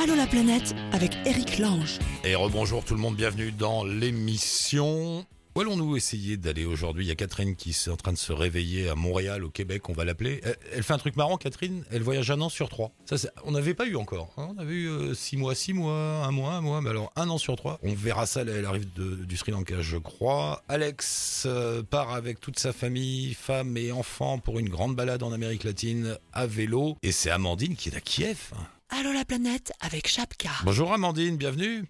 Allô la planète avec Eric Lange. Et rebonjour tout le monde, bienvenue dans l'émission. Où allons-nous essayer d'aller aujourd'hui? Il y a Catherine qui est en train de se réveiller à Montréal, au Québec, on va l'appeler. Elle, fait un truc marrant, Catherine, elle voyage un an sur trois. On n'avait pas eu encore. hein. On avait eu euh, six mois, six mois, un mois, un mois, mais alors un an sur trois. On verra ça, elle, arrive du Sri Lanka, je crois. Alex euh, part avec toute sa famille, femme et enfants, pour une grande balade en Amérique latine à vélo. Et c'est Amandine qui est à Kiev. Allô la planète avec Chapka. Bonjour Amandine, bienvenue.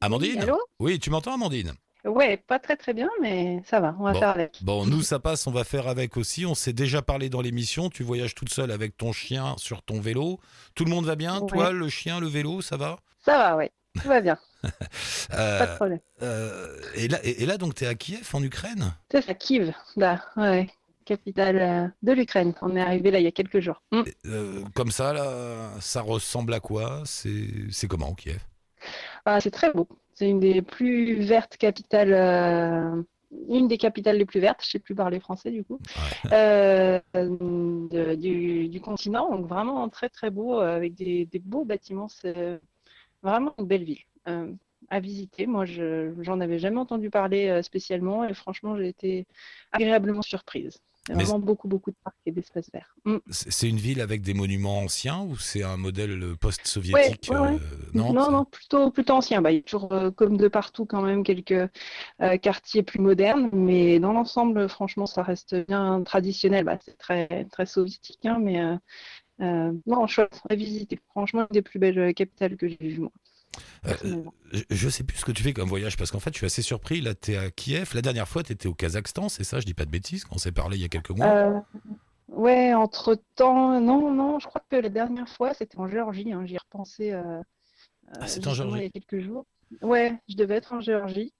Amandine Oui, allô Oui, tu m'entends Amandine Ouais, pas très très bien, mais ça va, on va Bon. faire avec. Bon, nous, ça passe, on va faire avec aussi. On s'est déjà parlé dans l'émission. Tu voyages toute seule avec ton chien sur ton vélo. Tout le monde va bien Ouais. Toi, le chien, le vélo, ça va? Ça va, ouais, tout va bien, Euh, pas de problème. euh, et, là, et, et là, donc, tu es à Kiev, en Ukraine? C'est ça, Kiev, là, ouais, capitale euh, de l'Ukraine. On est arrivé là il y a quelques jours. Mm. Euh, Comme ça, là, ça ressemble à quoi? C'est comment, Kiev? Ah, c'est très beau. C'est une des plus vertes capitales, euh, une des capitales les plus vertes, je sais plus parler français du coup, Ouais. euh, de- du, du continent. Donc vraiment très très beau, avec des, des beaux bâtiments. C'est vraiment une belle ville à visiter. Moi, je j'en avais jamais entendu parler spécialement et franchement, j'ai été agréablement surprise. Il y a Mais- vraiment beaucoup beaucoup de parcs et d'espaces verts. Mm. C'est une ville avec des monuments anciens ou c'est un modèle post-soviétique Ouais, ouais, ouais. euh, Non, non, plutôt, plutôt ancien. Bah, il y a toujours, euh, comme de partout, quand même, quelques euh, quartiers plus modernes, mais dans l'ensemble, franchement, ça reste bien traditionnel. Bah, c'est très, très soviétique, hein, mais non, chouette à visiter. Franchement, une des plus belles capitales que j'ai vues, moi. Euh, personnellement. Je- sais plus ce que tu fais comme voyage parce qu'en fait, je suis assez surpris. Là, tu es à Kiev. La dernière fois, tu étais au Kazakhstan, c'est ça? Je dis pas de bêtises on s'est parlé il y a quelques mois. Euh, ouais, entre-temps, non, non, je crois que la dernière fois, c'était en Géorgie. hein, J'y ai repensé euh, Ah, euh, c'était en Géorgie. il y a quelques jours. Ouais, je devais être en Géorgie.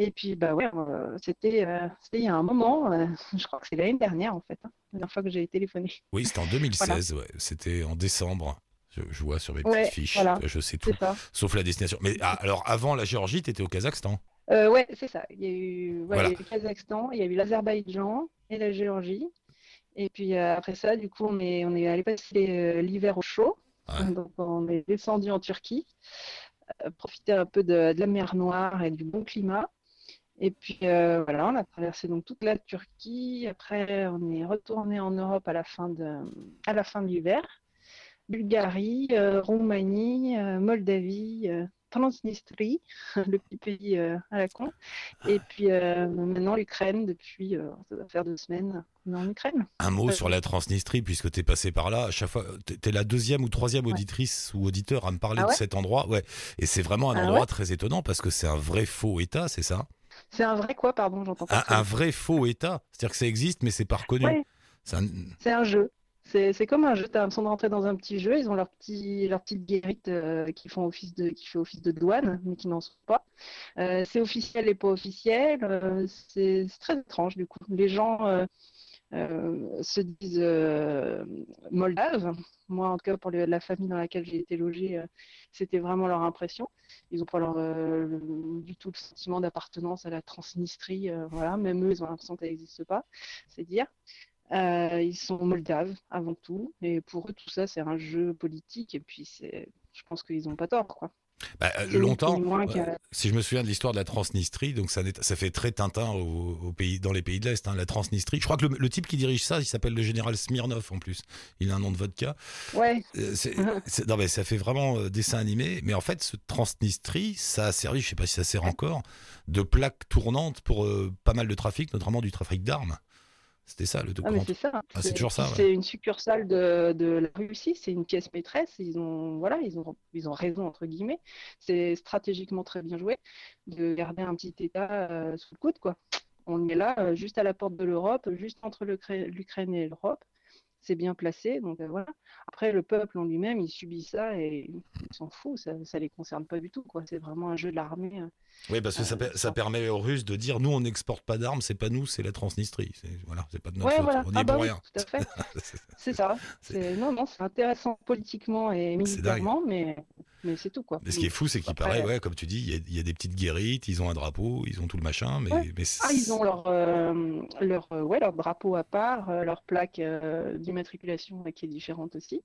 Et puis, bah ouais, euh, c'était euh, il y a un moment. euh, je crois que c'est l'année dernière, en fait, hein, la dernière fois que j'ai téléphoné. Oui, c'était en 2016. ouais. C'était en décembre. Je, vois sur mes petites Ouais, fiches. voilà. Je sais tout. Sauf la destination. Mais ah, alors, avant la Géorgie, tu étais au Kazakhstan. Euh, ouais, c'est ça. Il y a eu, ouais, Voilà. il y a eu le Kazakhstan, il y a eu l'Azerbaïdjan et la Géorgie. Et puis euh, après ça, du coup, on est, on est allé passer euh, l'hiver au chaud. Ouais. Donc on est descendu en Turquie, euh, profiter un peu de, de la mer Noire et du bon climat. Et puis euh, voilà, on a traversé donc toute la Turquie. Après, on est retourné en Europe à la fin de, à la fin de l'hiver. Bulgarie, euh, Roumanie, euh, Moldavie, euh, Transnistrie, le petit pays à la con. Et puis euh, maintenant l'Ukraine, depuis, ça va faire deux semaines qu'on est en Ukraine. Un mot sur la Transnistrie, puisque tu es passé par là. À chaque fois, tu es la deuxième ou troisième Ouais. auditrice ou auditeur à me parler Ah de cet endroit. Ouais. Et c'est vraiment un Ah endroit ouais très étonnant parce que c'est un vrai faux État, c'est ça? C'est un vrai quoi, pardon, j'entends pas. un, vrai faux État. C'est-à-dire que ça existe, mais c'est pas reconnu. Ouais. C'est un- C'est un jeu. C'est comme un jeu. T'as l'impression de rentrer dans un petit jeu. Ils ont leur petit, leur petite guérite euh, qui font office de, qui fait office de douane, mais qui n'en sont pas. Euh, c'est officiel et pas officiel. euh, c'est très étrange du coup. Les gens se disent moldaves. Moi, en tout cas, pour le- la famille dans laquelle j'ai été logée, c'était vraiment leur impression. Ils n'ont pas du tout le sentiment d'appartenance à la Transnistrie. voilà, même eux, ils ont l'impression que ça n'existe pas. C'est dire. Euh, ils sont moldaves avant tout, et pour eux tout ça c'est un jeu politique et puis c'est, je pense qu'ils n'ont pas tort quoi. Bah, euh, longtemps, euh, si je me souviens de l'histoire de la Transnistrie, donc ça, fait très Tintin au, au pays, dans les pays de l'Est, hein, la Transnistrie. Je crois que le, le type qui dirige ça, il s'appelle le général Smirnov en plus. Il a un nom de vodka. Ouais, Euh, non, mais ça fait vraiment dessin animé. Mais en fait, ce Transnistrie, ça a servi, je sais pas si ça sert encore, de plaque tournante pour euh, pas mal de trafic, notamment du trafic d'armes. C'était ça le ah, document. c'est ça. Ah, c'est toujours ça, ouais. C'est une succursale de, de la Russie, c'est une pièce maîtresse. Ils ont, voilà, ils ont, ils ont raison entre guillemets. C'est stratégiquement très bien joué de garder un petit État euh, sous le coude quoi. On est là, euh, juste à la porte de l'Europe, juste entre l'Ukraine et l'Europe. C'est bien placé, donc euh, voilà. Après, le peuple en lui-même, il subit ça et il s'en fout, ça, ça les concerne pas du tout, quoi. C'est vraiment un jeu de l'armée. hein. Oui, parce que ça, Euh, per- ça permet aux Russes de dire nous, on n'exporte pas d'armes, c'est pas nous, c'est la Transnistrie. C'est voilà, c'est pas de notre Ouais, faute. voilà. On y Ah est bah oui, rien. tout à fait. C'est- ça. Non, non, c'est intéressant politiquement et militairement, mais mais c'est tout quoi. Mais ce qui est fou, c'est qu'il Après, paraît, ouais, comme tu dis, il y, a- il y a des petites guérites, ils ont un drapeau, ils ont tout le machin, mais, Ouais. mais Ah, ils ont leur, euh, leur, euh, ouais, leur drapeau à part, euh, leur plaque euh, d'immatriculation qui est différente aussi.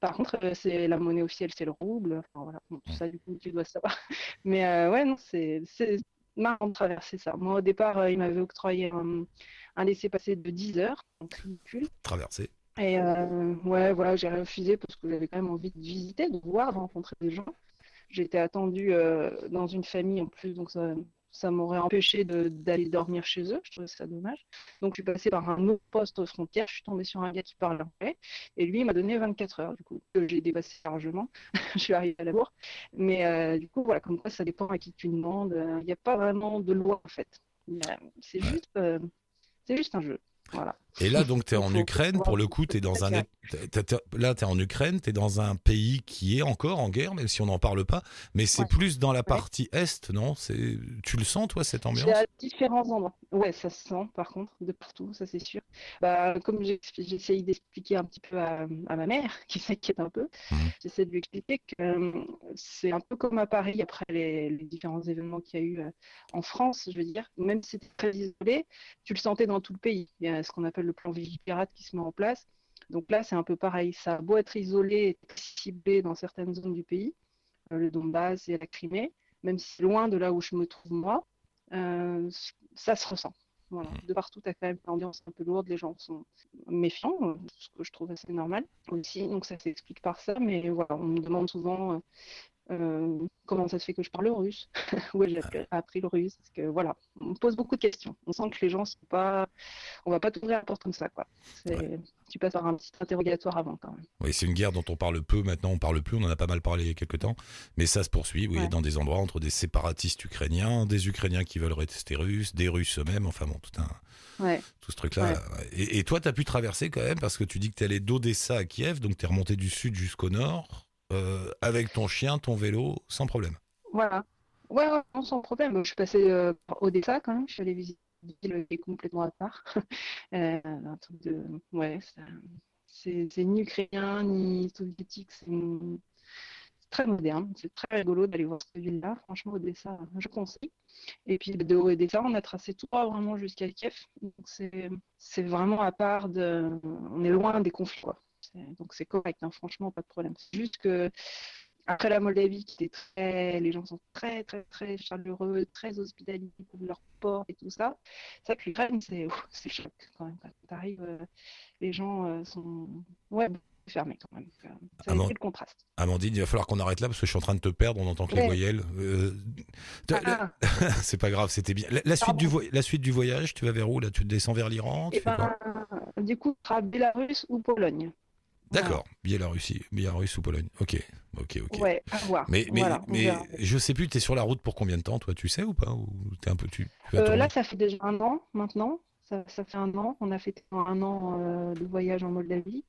Par contre, c'est la monnaie officielle, c'est le rouble. Enfin, voilà. Bon, tout ça, du coup, tu dois savoir. Mais euh, ouais, non, c'est c'est marrant de traverser ça. Moi, au départ, euh, ils m'avaient octroyé un, un laissez-passer de 10 heures, donc ridicule. traversés. Et euh, ouais, voilà, j'ai refusé parce que j'avais quand même envie de visiter, de voir, de rencontrer des gens. J'étais attendue euh, dans une famille en plus, donc ça, ça m'aurait empêché d'aller dormir chez eux. Je trouvais ça dommage. Donc je suis passée par un autre poste frontière. Je suis tombée sur un gars qui parle anglais et lui il m'a donné 24 heures du coup. que J'ai dépassé largement. je suis arrivée à la bourre. Mais euh, du coup, voilà, comme quoi ça dépend à qui tu demandes. Il n'y a pas vraiment de loi en fait. C'est juste, euh, c'est juste un jeu. Voilà. Et là, donc, tu es en Ukraine, pour le coup, tu es dans un. Là, tu es en Ukraine, tu es dans un pays qui est encore en guerre, même si on n'en parle pas, mais c'est Ouais. plus dans la partie est, non? C'est Tu le sens, toi, cette ambiance? C'est à différents endroits. Ouais, ça se sent par contre de partout, ça c'est sûr. Bah, comme j'essaye d'expliquer un petit peu à, à ma mère, qui s'inquiète un peu, Mhm. j'essaie de lui expliquer que euh, c'est un peu comme à Paris après les, les différents événements qu'il y a eu euh, en France, je veux dire. Même si c'était très isolé, tu le sentais dans tout le pays. Il y a ce qu'on appelle le plan Vigipirate qui se met en place. Donc là, c'est un peu pareil. Ça a beau être isolé et ciblé dans certaines zones du pays, euh, le Donbass et la Crimée, même si loin de là où je me trouve moi, euh, ça se ressent. Voilà. De partout, tu as quand même une ambiance un peu lourde, les gens sont méfiants, euh, ce que je trouve assez normal aussi, donc ça s'explique par ça, mais voilà, on me demande souvent euh, comment ça se fait que je parle russe, où j'ai appris- appris le russe, parce que voilà, on me pose beaucoup de questions. On sent que les gens sont pas, on va pas t'ouvrir la porte comme ça, quoi. Tu passes par un petit interrogatoire avant quand même. Oui, c'est une guerre dont on parle peu maintenant, on parle plus, on en a pas mal parlé il y a quelques temps, mais ça se poursuit, oui, Ouais. dans des endroits entre des séparatistes ukrainiens, des Ukrainiens qui veulent rester russes, des Russes eux-mêmes, enfin bon, tout, un, Ouais. tout ce truc-là. Et, et toi, tu as pu traverser quand même, parce que tu dis que tu es allé d'Odessa à Kiev, donc tu es remonté du sud jusqu'au nord, euh, avec ton chien, ton vélo, sans problème. Voilà. Ouais, sans problème. Je suis passée euh, par Odessa quand même. Je suis allée visiter une ville complètement à part. Euh, un truc de. Ouais, c'est ni ukrainien ni soviétique. C'est très moderne. C'est très rigolo d'aller voir cette ville-là. Franchement, Odessa, je conseille. Et puis de Odessa, on a tracé tout droit vraiment jusqu'à Kiev. Donc c'est vraiment à part. On est loin des conflits, quoi. C'est- Donc c'est correct, hein, franchement, pas de problème. C'est juste que après la Moldavie, qui est très, les gens sont très, très, très chaleureux, très hospitaliers pour leur port et tout ça. Que l'Ukraine, c'est c'est choc quand même. Quand tu arrives, les gens euh, sont ouais, fermés quand même. Euh, Ça Ah fait le contraste. Amandine, il va falloir qu'on arrête là, parce que je suis en train de te perdre, on entend que les Ouais. voyelles. Euh, t'as- Ah, C'est pas grave, c'était bien. La, la suite du la suite du voyage, tu vas vers où Là, tu descends vers l'Iran tu et fais quoi? ben, du coup, sera Bélarus ou Pologne. Voilà. D'accord, Biélorussie, Biélorussie ou Pologne. Ok, ok, ok. Ouais, à voir. Mais, mais, Voilà, mais je sais plus, tu es sur la route pour combien de temps, toi, tu sais ou pas Ou t'es un peu tu, Euh, là, ça fait déjà un an maintenant. Ça, ça fait un an. On a fait un an euh, de voyage en Moldavie.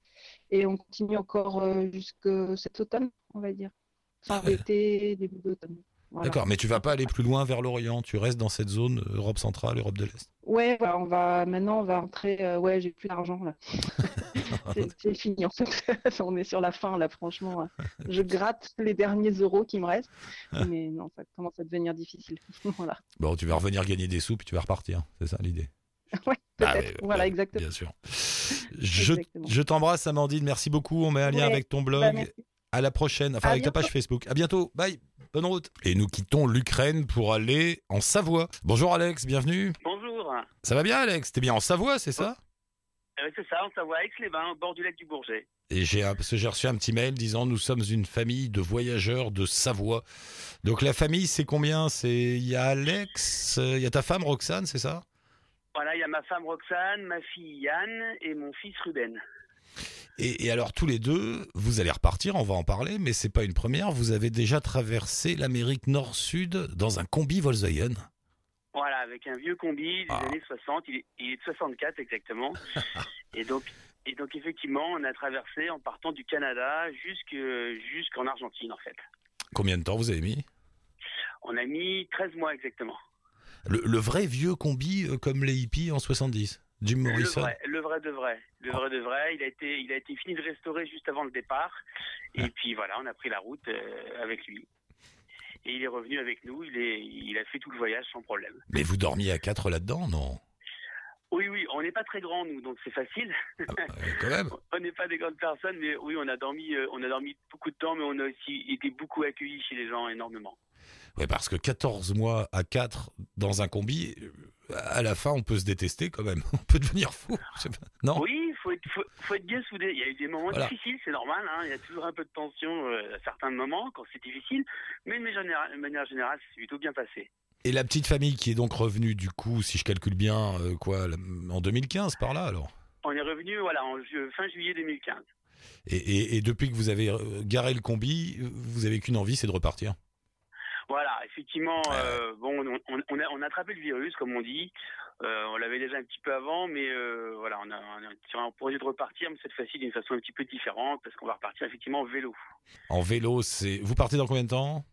Et on continue encore euh, jusque cet automne, on va dire. Fin d'été, début d'automne. Voilà. D'accord, mais tu vas pas aller plus loin vers l'Orient, tu restes dans cette zone euh, Europe centrale, Europe de l'Est. Ouais, voilà, on va maintenant on va entrer. euh, ouais, j'ai plus d'argent là. C'est fini en fait. on est sur la fin là, franchement. Je gratte les derniers euros qui me restent, mais non, ça commence à devenir difficile. voilà. Bon, tu vas revenir gagner des sous puis tu vas repartir, c'est ça l'idée Ouais, Ah, voilà, ouais, exactement. Bien sûr. Je, t'embrasse, Amandine, merci beaucoup. On met un lien Ouais, avec ton blog. Bah. À la prochaine, enfin À avec ta page. Facebook. À bientôt, bye, bonne route. Et nous quittons l'Ukraine pour aller en Savoie. Bonjour Alex, bienvenue. Bonjour. Ça va bien Alex? T'es bien en Savoie, c'est ça? Euh, c'est ça, on Savoie, Aix-les-Bains, au bord du lac du Bourget. Et j'ai reçu un petit mail disant nous sommes une famille de voyageurs de Savoie. Donc la famille, c'est combien? C'est il y a Alex, euh, il y a ta femme Roxane, c'est ça? Voilà, il y a ma femme Roxane, ma fille Yann et mon fils Ruben. Et, et alors tous les deux, vous allez repartir, on va en parler, mais c'est pas une première. Vous avez déjà traversé l'Amérique Nord-Sud dans un combi Volkswagen. Voilà, avec un vieux combi des Ah. années 60, il est, il est de 64 exactement. et donc, et donc effectivement, on a traversé en partant du Canada jusque- jusqu'en Argentine en fait. Combien de temps vous avez mis? On a mis 13 mois exactement. le, le vrai vieux combi euh, comme les hippies en 70 Jim Le Morrison. vrai, le vrai de vrai, le vrai de vrai. Il a été, il a été fini de restaurer juste avant le départ. Et puis voilà, on a pris la route euh, avec lui. Et il est revenu avec nous. Il est, il a fait tout le voyage sans problème. Mais vous dormiez à quatre là-dedans, non? Oui, oui, on n'est pas très grands nous, donc c'est facile. Ah bah, Quand même. On n'est pas des grandes personnes, mais oui, on a dormi, euh, on a dormi beaucoup de temps, mais on a aussi été beaucoup accueillis chez les gens énormément. Ouais, parce que 14 mois à 4 dans un combi, euh, à la fin, on peut se détester quand même. On peut devenir fou. Non Oui, il faut être, faut, faut être bien soudé. Il y a eu des moments Voilà. difficiles, c'est normal. Hein. Il y a toujours un peu de tension euh, à certains moments quand c'est difficile, mais de manière, générale, c'est plutôt bien passé. Et la petite famille qui est donc revenue, du coup, si je calcule bien, euh, quoi, en 2015, par là alors? On est revenu, voilà, en ju- fin juillet 2015. et, et- et depuis que vous avez euh, garé le combi, vous avez qu'une envie, c'est de repartir? Voilà, effectivement, euh, bon, on, on- on a, on a attrapé le virus, comme on dit. Euh, on l'avait déjà un petit peu avant, mais euh, voilà, on a, on a sur un projet de repartir, mais cette fois-ci d'une façon un petit peu différente, parce qu'on va repartir effectivement en vélo. En vélo, c'est. Vous partez dans combien de temps?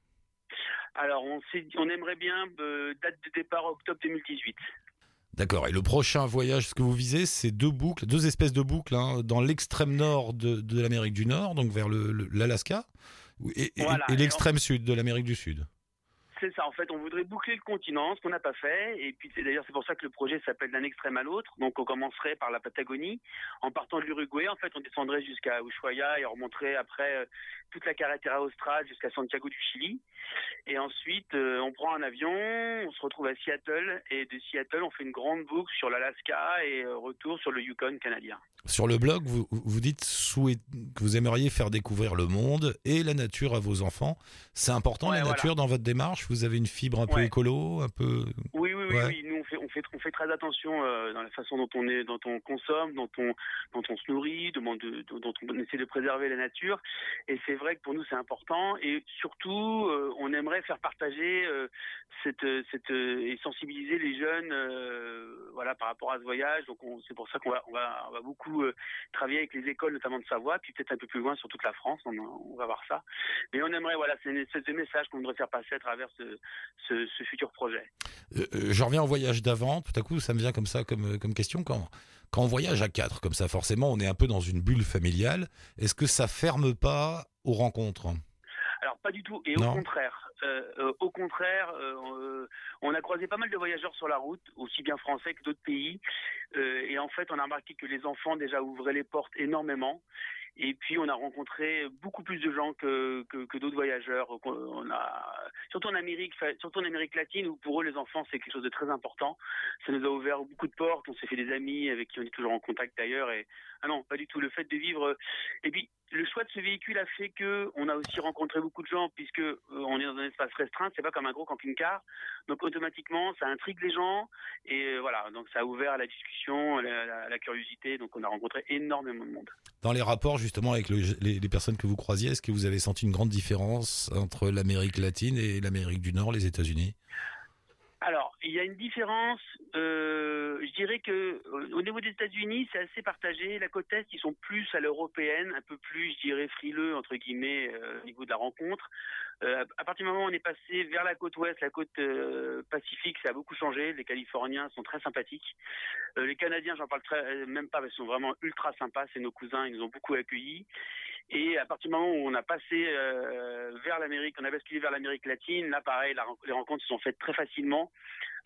Alors, on, on aimerait bien date de départ octobre 2018. D'accord. Et le prochain voyage, ce que vous visez, c'est deux boucles, deux espèces de boucles, hein, dans l'extrême nord de, de l'Amérique du Nord, donc vers l'Alaska, et, et- Voilà. et l'extrême sud de l'Amérique du Sud. C'est ça, en fait, on voudrait boucler le continent, ce qu'on n'a pas fait, et puis c'est d'ailleurs c'est pour ça que le projet s'appelle d'un extrême à l'autre. Donc on commencerait par la Patagonie, en partant de l'Uruguay, en fait, on descendrait jusqu'à Ushuaia et on remonterait après euh, toute la carretera australe jusqu'à Santiago du Chili. Et ensuite, euh, on prend un avion, on se retrouve à Seattle, et de Seattle, on fait une grande boucle sur l'Alaska et euh, retour sur le Yukon canadien. Sur le blog, vous, vous dites que vous aimeriez faire découvrir le monde et la nature à vos enfants. C'est important Ouais, la voilà. nature dans votre démarche Vous avez une fibre un peu écolo, un peu. Oui, oui, oui, Ouais. oui. Nous, on fait, on on fait très attention euh, dans la façon dont on consomme, dont on, se nourrit, dont, on essaie de préserver la nature. Et c'est vrai que pour nous, c'est important. Et surtout, euh, on aimerait faire partager euh, et sensibiliser les jeunes, voilà, par rapport à ce voyage. Donc, on- c'est pour ça qu'on va, beaucoup travailler avec les écoles, notamment de Savoie, puis peut-être un peu plus loin sur toute la France. On, va voir ça. Mais on aimerait, voilà, c'est de message qu'on voudrait faire passer à travers ce, ce, futur projet. Je reviens au voyage d'avant. Tout à coup, ça me vient comme ça, comme, euh, comme question. Quand, quand on voyage à quatre, comme ça, forcément, on est un peu dans une bulle familiale. Est-ce que ça ferme pas aux rencontres? Alors pas du tout, et Non. au contraire. Euh, euh, au contraire, euh, on a croisé pas mal de voyageurs sur la route, aussi bien français que d'autres pays. Et en fait, on a remarqué que les enfants déjà ouvraient les portes énormément. Et puis, on a rencontré beaucoup plus de gens que, que, d'autres voyageurs. On a, surtout en Amérique, surtout en Amérique latine, où pour eux, les enfants, c'est quelque chose de très important. Ça nous a ouvert beaucoup de portes. On s'est fait des amis avec qui on est toujours en contact d'ailleurs. Et ah non, pas du tout. Le fait de vivre. Et puis, le choix de ce véhicule a fait que on a aussi rencontré beaucoup de gens, puisque euh, on est dans un espace restreint. C'est pas comme un gros camping-car. Donc, automatiquement, ça intrigue les gens. Et euh, voilà. Donc, ça a ouvert à la discussion, à la, curiosité. Donc, on a rencontré énormément de monde. Dans les rapports, justement, avec le- les personnes que vous croisiez, est-ce que vous avez senti une grande différence entre l'Amérique latine et l'Amérique du Nord, les États-Unis? Alors, il y a une différence. euh, je dirais que euh, au niveau des États-Unis, c'est assez partagé. La côte est, ils sont plus à l'européenne, un peu plus, je dirais, frileux entre guillemets euh, au niveau de la rencontre. Euh, à partir du moment où on est passé vers la côte ouest, la côte euh, pacifique, ça a beaucoup changé. Les Californiens sont très sympathiques. Euh, les Canadiens, j'en parle très, même pas, parce qu'ils sont vraiment ultra sympas. C'est nos cousins, ils nous ont beaucoup accueillis. Et à partir du moment où on a passé euh, vers l'Amérique, on a basculé vers l'Amérique latine, là pareil, les rencontres se sont faites très facilement.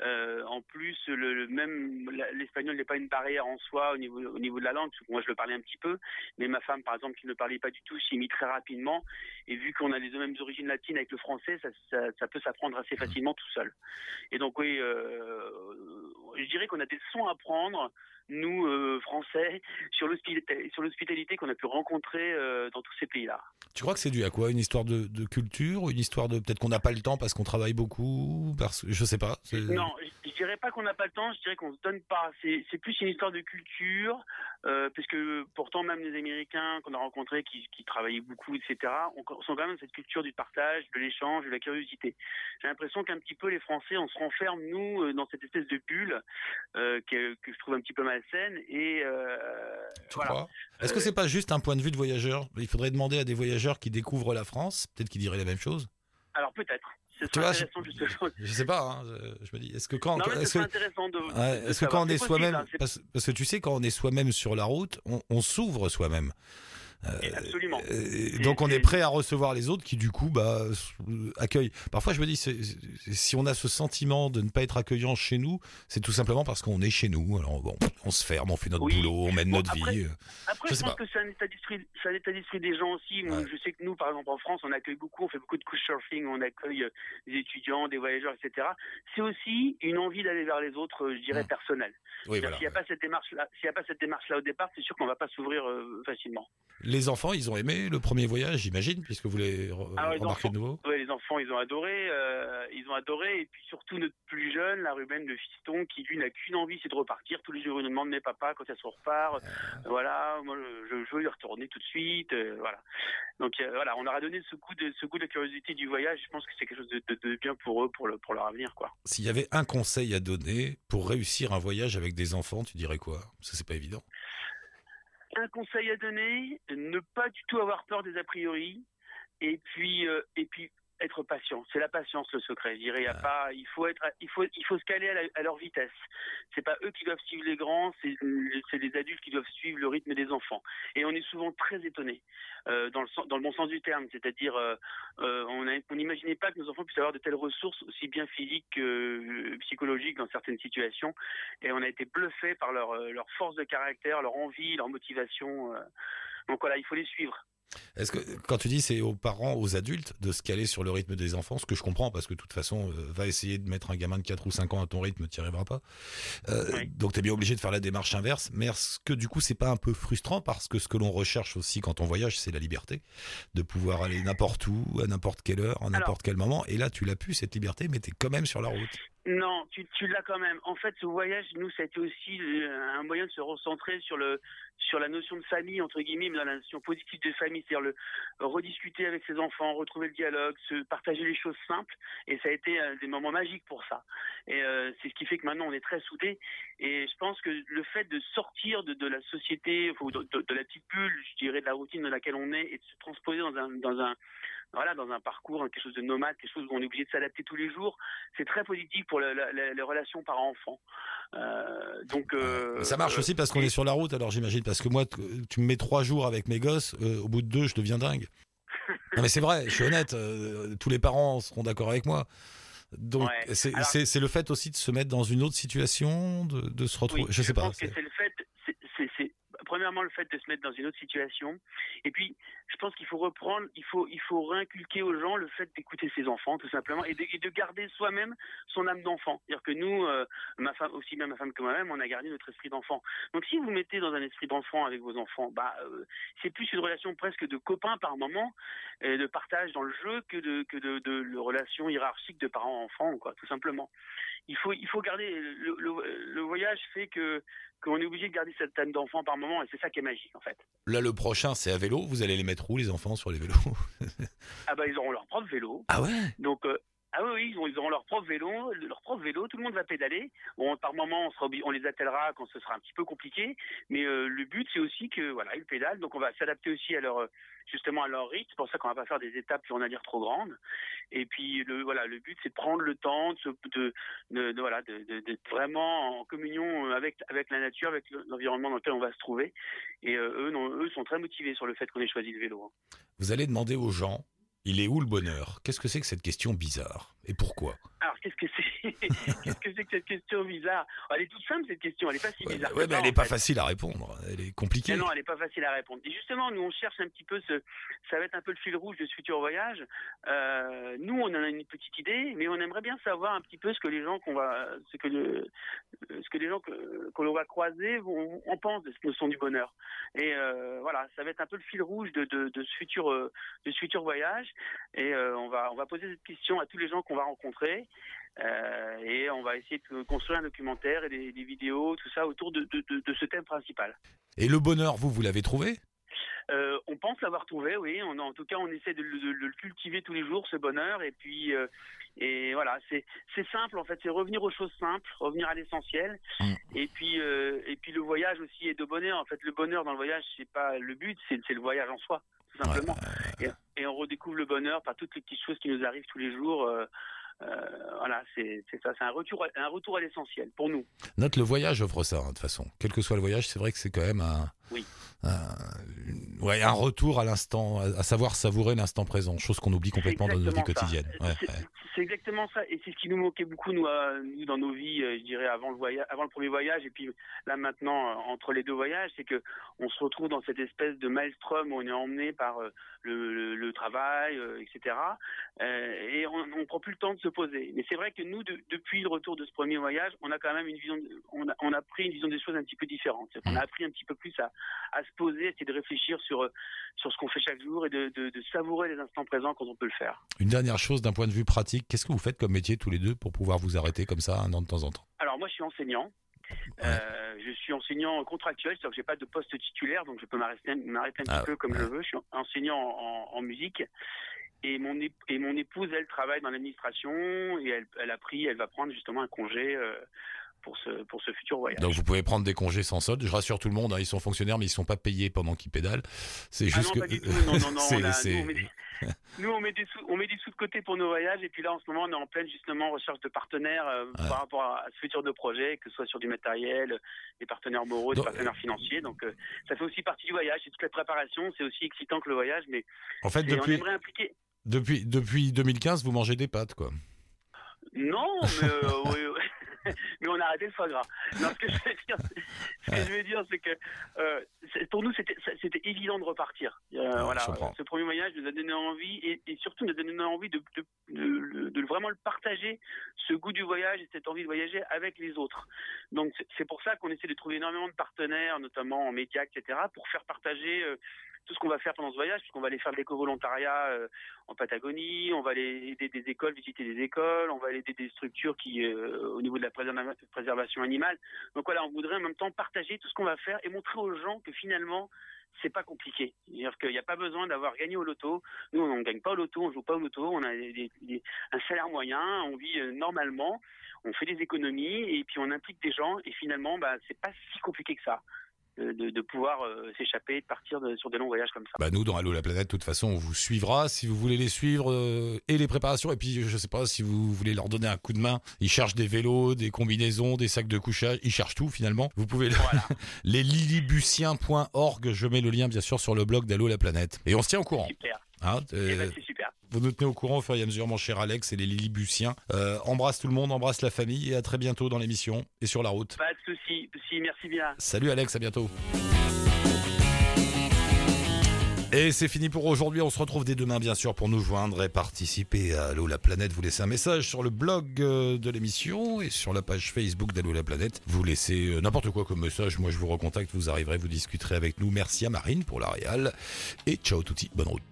Euh, en plus, le, le même l'espagnol n'est pas une barrière en soi au niveau au niveau de la langue. parce que Moi, je le parlais un petit peu, mais ma femme, par exemple, qui ne parlait pas du tout, s'y mit très rapidement. Et vu qu'on a les mêmes origines latines avec le français, ça, ça, ça peut s'apprendre assez facilement tout seul. Et donc oui, euh, je dirais qu'on a des leçons à prendre nous euh, français sur l'hospitalité sur l'hospitalité qu'on a pu rencontrer euh, dans tous ces pays-là. Tu crois que c'est dû à quoi? Une histoire de, de culture? Une histoire de peut-être qu'on n'a pas le temps parce qu'on travaille beaucoup? Parce que je sais pas. Non, je, je dirais pas qu'on n'a pas le temps, je dirais qu'on se donne pas. C'est c'est plus une histoire de culture, euh, puisque pourtant même les Américains qu'on a rencontrés, qui, qui travaillaient beaucoup, etc., ont, sont quand même dans cette culture du partage, de l'échange, de la curiosité. J'ai l'impression qu'un petit peu les Français, on se renferme nous euh, dans cette espèce de bulle euh, que, que je trouve un petit peu malsaine et euh, voilà. Est-ce que c'est pas juste un point de vue de voyageur Il faudrait demander à des voyageurs qui découvrent la France, peut-être qu'ils diraient la même chose? Alors peut-être. Ce vois, je- intéressant justement. Je sais pas, hein, je, je me dis, est-ce que quand, est-ce que, intéressant de. ouais, de est-ce que savoir. quand on est soi-même, hein, parce, parce que tu sais, quand on est soi-même sur la route, on, on s'ouvre soi-même. Absolument. Euh, donc on est prêt à recevoir les autres qui du coup bah, accueillent. Parfois je me dis c'est- c'est- si on a ce sentiment de ne pas être accueillant chez nous, c'est tout simplement parce qu'on est chez nous. Alors bon, on se ferme, on fait notre Oui. boulot, on mène Bon, notre après- vie. Après, Je pense pas. que c'est un état d'esprit, c'est un état d'esprit des gens aussi. Moi, Ouais. Je sais que nous, par exemple, en France, on accueille beaucoup, on fait beaucoup de couchsurfing, on accueille euh, des étudiants, des voyageurs, etc. C'est aussi une envie d'aller vers les autres, euh, je dirais, Mm. personnelle. Oui, voilà. S'il n'y a pas cette démarche-là, s'il y a pas cette démarche-là au départ, c'est sûr qu'on va pas s'ouvrir euh, facilement. Les enfants, ils ont aimé le premier voyage, j'imagine, puisque vous les re- Ah ouais, les remarquez de nouveau. Ouais, les enfants, ils ont adoré, euh, ils ont adoré, et puis surtout notre plus jeune, la Ruben, le fiston, qui lui n'a qu'une envie, c'est de repartir. Tous les jours, il nous demande, mais papa, quand est-ce qu'on repart? Voilà, moi, je, je veux y retourner tout de suite, euh, voilà. Donc euh, voilà, on leur a donné ce goût de ce goût de curiosité du voyage. Je pense que c'est quelque chose de, de- de bien pour eux, pour le pour leur avenir, quoi. S'il y avait un conseil à donner pour réussir un voyage avec des enfants, tu dirais quoi? Parce que c'est pas évident. Un conseil à donner ne pas du tout avoir peur des a priori, et puis euh, et puis être patient. C'est la patience le secret. Je dirais, il y a Ah. pas, il faut être, il faut, il faut se caler à, la- à leur vitesse. C'est pas eux qui doivent suivre les grands, c'est les adultes qui doivent suivre le rythme des enfants. Et on est souvent très étonnés, euh, dans le sens- dans le bon sens du terme. C'est-à-dire, euh, euh, on n'imaginait pas que nos enfants puissent avoir de telles ressources, aussi bien physiques que psychologiques dans certaines situations. Et on a été bluffés par leur, leur force de caractère, leur envie, leur motivation. Donc voilà, il faut les suivre. Est-ce que quand tu dis c'est aux parents, aux adultes de se caler sur le rythme des enfants, ce que je comprends parce que de toute façon, euh, va essayer de mettre un gamin de 4 ou 5 ans à ton rythme, tu n'y arriveras pas. Euh, Oui. Donc tu es bien obligé de faire la démarche inverse. Mais est-ce que du coup, c'est pas un peu frustrant parce que ce que l'on recherche aussi quand on voyage, c'est la liberté de pouvoir aller n'importe où, à n'importe quelle heure, à n'importe quel moment. Et là, tu l'as pu cette liberté, mais tu es quand même sur la route. Non, tu, tu l'as quand même. En fait, ce voyage, nous, été aussi euh, un moyen de se recentrer sur le sur la notion de famille entre guillemets, mais dans la notion positive de famille, c'est-à-dire le rediscuter avec ses enfants, retrouver le dialogue, se partager les choses simples. Et ça a été euh, des moments magiques pour ça. Et euh, c'est ce qui fait que maintenant on est très soudés. Et je pense que le fait de sortir de, de la société, de, de- de la petite bulle, je dirais, de la routine dans laquelle on est, et de se transposer dans un dans un voilà, dans un parcours, quelque chose de nomade, quelque chose où on est obligé de s'adapter tous les jours, c'est très positif pour la- la- la- les relations parents-enfants. Euh, donc, euh, ça marche aussi parce qu'on est sur la route, alors j'imagine. Parce que moi, t- tu me mets trois jours avec mes gosses, euh, au bout de deux, je deviens dingue. non, mais c'est vrai, je suis honnête. euh, tous les parents seront d'accord avec moi. Donc, Ouais. c'est Alors- le fait aussi de se mettre dans une autre situation, de, de se retrouver. Oui, je sais pas. que c'est- le fait, premièrement le fait de se mettre dans une autre situation, et puis je pense qu'il faut reprendre, il faut, il faut réinculquer aux gens le fait d'écouter ses enfants tout simplement, et de, de garder soi-même son âme d'enfant. C'est-à-dire que nous, euh, ma femme, aussi bien ma femme que moi-même, on a gardé notre esprit d'enfant. Donc si vous mettez dans un esprit d'enfant avec vos enfants, bah euh, c'est plus une relation presque de copain par moment, et de partage dans le jeu que de que de, de, relation hiérarchique de parents-enfants, quoi, tout simplement. Il faut, il faut garder le, le voyage fait que qu'on est obligé de garder cette âme d'enfant par moment et c'est ça qui est magique en fait. Là, le prochain, c'est à vélo. Vous allez les mettre où, les enfants, sur les vélos? Ah bah ils auront leur propre vélo, Ah ouais? Donc euh, ah oui, ils auront, leur propre vélo, leur propre vélo, tout le monde va pédaler. Bon, par moment, on, on les attellera quand ce sera un petit peu compliqué, mais euh, le but c'est aussi que voilà, ils pédalent, donc on va s'adapter aussi à leur justement à leur rythme. C'est pour ça qu'on va pas faire des étapes vont à dire trop grandes. Et puis le voilà, le but c'est de prendre le temps de, voilà, de- d'être vraiment en communion avec avec la nature, avec l'environnement dans lequel on va se trouver. Et euh, eux, non, eux sont très motivés sur le fait qu'on ait choisi le vélo. hein. Vous allez demander aux gens, il est où le bonheur? Qu'est-ce que c'est que cette question bizarre? Et pourquoi? Qu'est-ce que c'est que cette question bizarre Elle est toute simple, cette question. Elle est pas si bizarre. ouais, mais elle n'est pas fait. facile à répondre. Elle est compliquée. Mais non, elle n'est pas facile à répondre. Et justement, nous, on cherche un petit peu ce. Ça va être un peu le fil rouge de ce futur voyage. Euh, nous, on en a une petite idée, mais on aimerait bien savoir un petit peu ce que les gens qu'on va, ce que le, ce que les gens que, que l'on va croiser vont, en pensent de cette notion du bonheur. Et euh, voilà, ça va être un peu le fil rouge de, de, de ce futur, euh, de ce futur voyage. Et euh, on va, on va poser cette question à tous les gens qu'on va rencontrer. Euh, et on va essayer de construire un documentaire et des, des vidéos, tout ça autour de, de, de, de ce thème principal. Et le bonheur, vous, vous l'avez trouvé? Euh, on pense l'avoir trouvé, oui. On, en tout cas, on essaie de, le- cultiver tous les jours, ce bonheur. Et puis, euh, et voilà, c'est simple en fait. C'est revenir aux choses simples, revenir à l'essentiel. Mm. Et puis, et puis le voyage aussi est de bonheur. En fait, le bonheur dans le voyage, c'est pas le but, c'est le voyage en soi, tout simplement. Et, et on redécouvre le bonheur par toutes les petites choses qui nous arrivent tous les jours. Euh, voilà, c'est ça. C'est un retour, un retour à l'essentiel pour nous. Note le voyage offre ça hein, de toute façon. Quel que soit le voyage, c'est vrai que c'est quand même un, Oui. un- une- ouais, un retour à l'instant, à, savoir savourer l'instant présent, chose qu'on oublie complètement dans ça. quotidiennes. Ouais, C'est- ouais. Exactement ça, et c'est ce qui nous manquait beaucoup nous, euh, nous, dans nos vies, euh, je dirais avant le voyage, avant le premier voyage, et puis là maintenant euh, entre les deux voyages, c'est que on se retrouve dans cette espèce de maelstrom où on est emmené par euh, le, le- le travail, euh, etc. Euh, et on, on prend plus le temps de se poser. Mais c'est vrai que nous, de- depuis le retour de ce premier voyage, on a quand même une vision, de- on, a, on a pris une vision des choses un petit peu différente. C'est-à-dire qu'on a appris un petit peu plus à, à se poser, essayer de réfléchir sur euh, sur ce qu'on fait chaque jour et de, de, de savourer les instants présents quand on peut le faire. Une dernière chose d'un point de vue pratique, qu'est-ce que vous faites comme métier tous les deux pour pouvoir vous arrêter comme ça un an de temps en temps? Alors moi je suis enseignant. Euh, je suis enseignant contractuel, c'est-à-dire que j'ai pas de poste titulaire, donc je peux m'arrêter un Ah, petit peu comme ouais. je veux. Je suis enseignant en, en musique. Et mon, et mon épouse, elle travaille dans l'administration et elle, elle a pris, elle va prendre justement un congé euh, pour ce, pour ce futur voyage. Donc vous pouvez prendre des congés sans solde. Je rassure tout le monde, hein, ils sont fonctionnaires, mais ils sont pas payés pendant qu'ils pédalent. C'est Ah juste non, que pas du tout. Non, non, non. nous, on met des, nous, on met des sous, on met des sous de côté pour nos voyages. Et puis là, en ce moment, on est en pleine justement recherche de partenaires euh, par rapport à, ce futur de projet, que ce soit sur du matériel, des partenaires moraux, des partenaires financiers. Donc, euh, ça fait aussi partie du voyage. C'est toute la préparation. C'est aussi excitant que le voyage, mais en fait et on depuis aimerait impliquer. depuis depuis 2015, vous mangez des pâtes quoi. Non, mais, euh. mais on a arrêté le foie gras. Non, ce que je veux dire, ce que je veux dire, c'est que euh, pour nous, c'était évident de repartir. Euh, voilà, ce premier voyage nous a donné envie et, et surtout nous a donné envie de, de, de- de vraiment le partager, ce goût du voyage et cette envie de voyager avec les autres. Donc c'est- c'est pour ça qu'on essaie de trouver énormément de partenaires, notamment en médias, etc., pour faire partager. euh, tout ce qu'on va faire pendant ce voyage, puisqu'on va aller faire de l'éco-volontariat euh, en Patagonie, on va aller aider des écoles, visiter des écoles, on va aller aider des structures qui, euh, au niveau de la préserva- préservation animale. Donc voilà, on voudrait en même temps partager tout ce qu'on va faire et montrer aux gens que finalement, c'est pas compliqué. C'est-à-dire qu'il n'y a pas besoin d'avoir gagné au loto. Nous, on ne gagne pas au loto, on joue pas au loto, on a un salaire moyen, on vit euh, normalement, on fait des économies et puis on implique des gens et finalement, bah, c'est pas si compliqué que ça. Euh, De, de pouvoir euh, s'échapper, de partir de- sur des longs voyages comme ça. Bah nous dans Allo la planète, de toute façon, on vous suivra si vous voulez les suivre euh, et les préparations. Et puis je sais pas si vous voulez leur donner un coup de main. Ils cherchent des vélos, des combinaisons, des sacs de couchage. Ils cherchent tout finalement. Vous pouvez le- Voilà. les lilibuciens.org. Je mets le lien bien sûr sur le blog d'Allo la planète. Et on se tient au courant. Super. hein, Eh euh, ben, c'est super. Vous nous tenez au courant au fur et à mesure, mon cher Alex et les Lilibuciens. Euh, embrasse tout le monde, embrasse la famille et à très bientôt dans l'émission et sur la route. Pas de souci. Si, merci bien. Salut Alex, à bientôt. Et c'est fini pour aujourd'hui. On se retrouve dès demain, bien sûr, pour nous joindre et participer à Allo la planète. Vous laissez un message sur le blog euh, de l'émission et sur la page Facebook d'Allo la planète. Vous laissez euh, n'importe quoi comme message. Moi, je vous recontacte. Vous arriverez, vous discuterez avec nous. Merci à Marine pour la réal. Et ciao touti. Bonne route.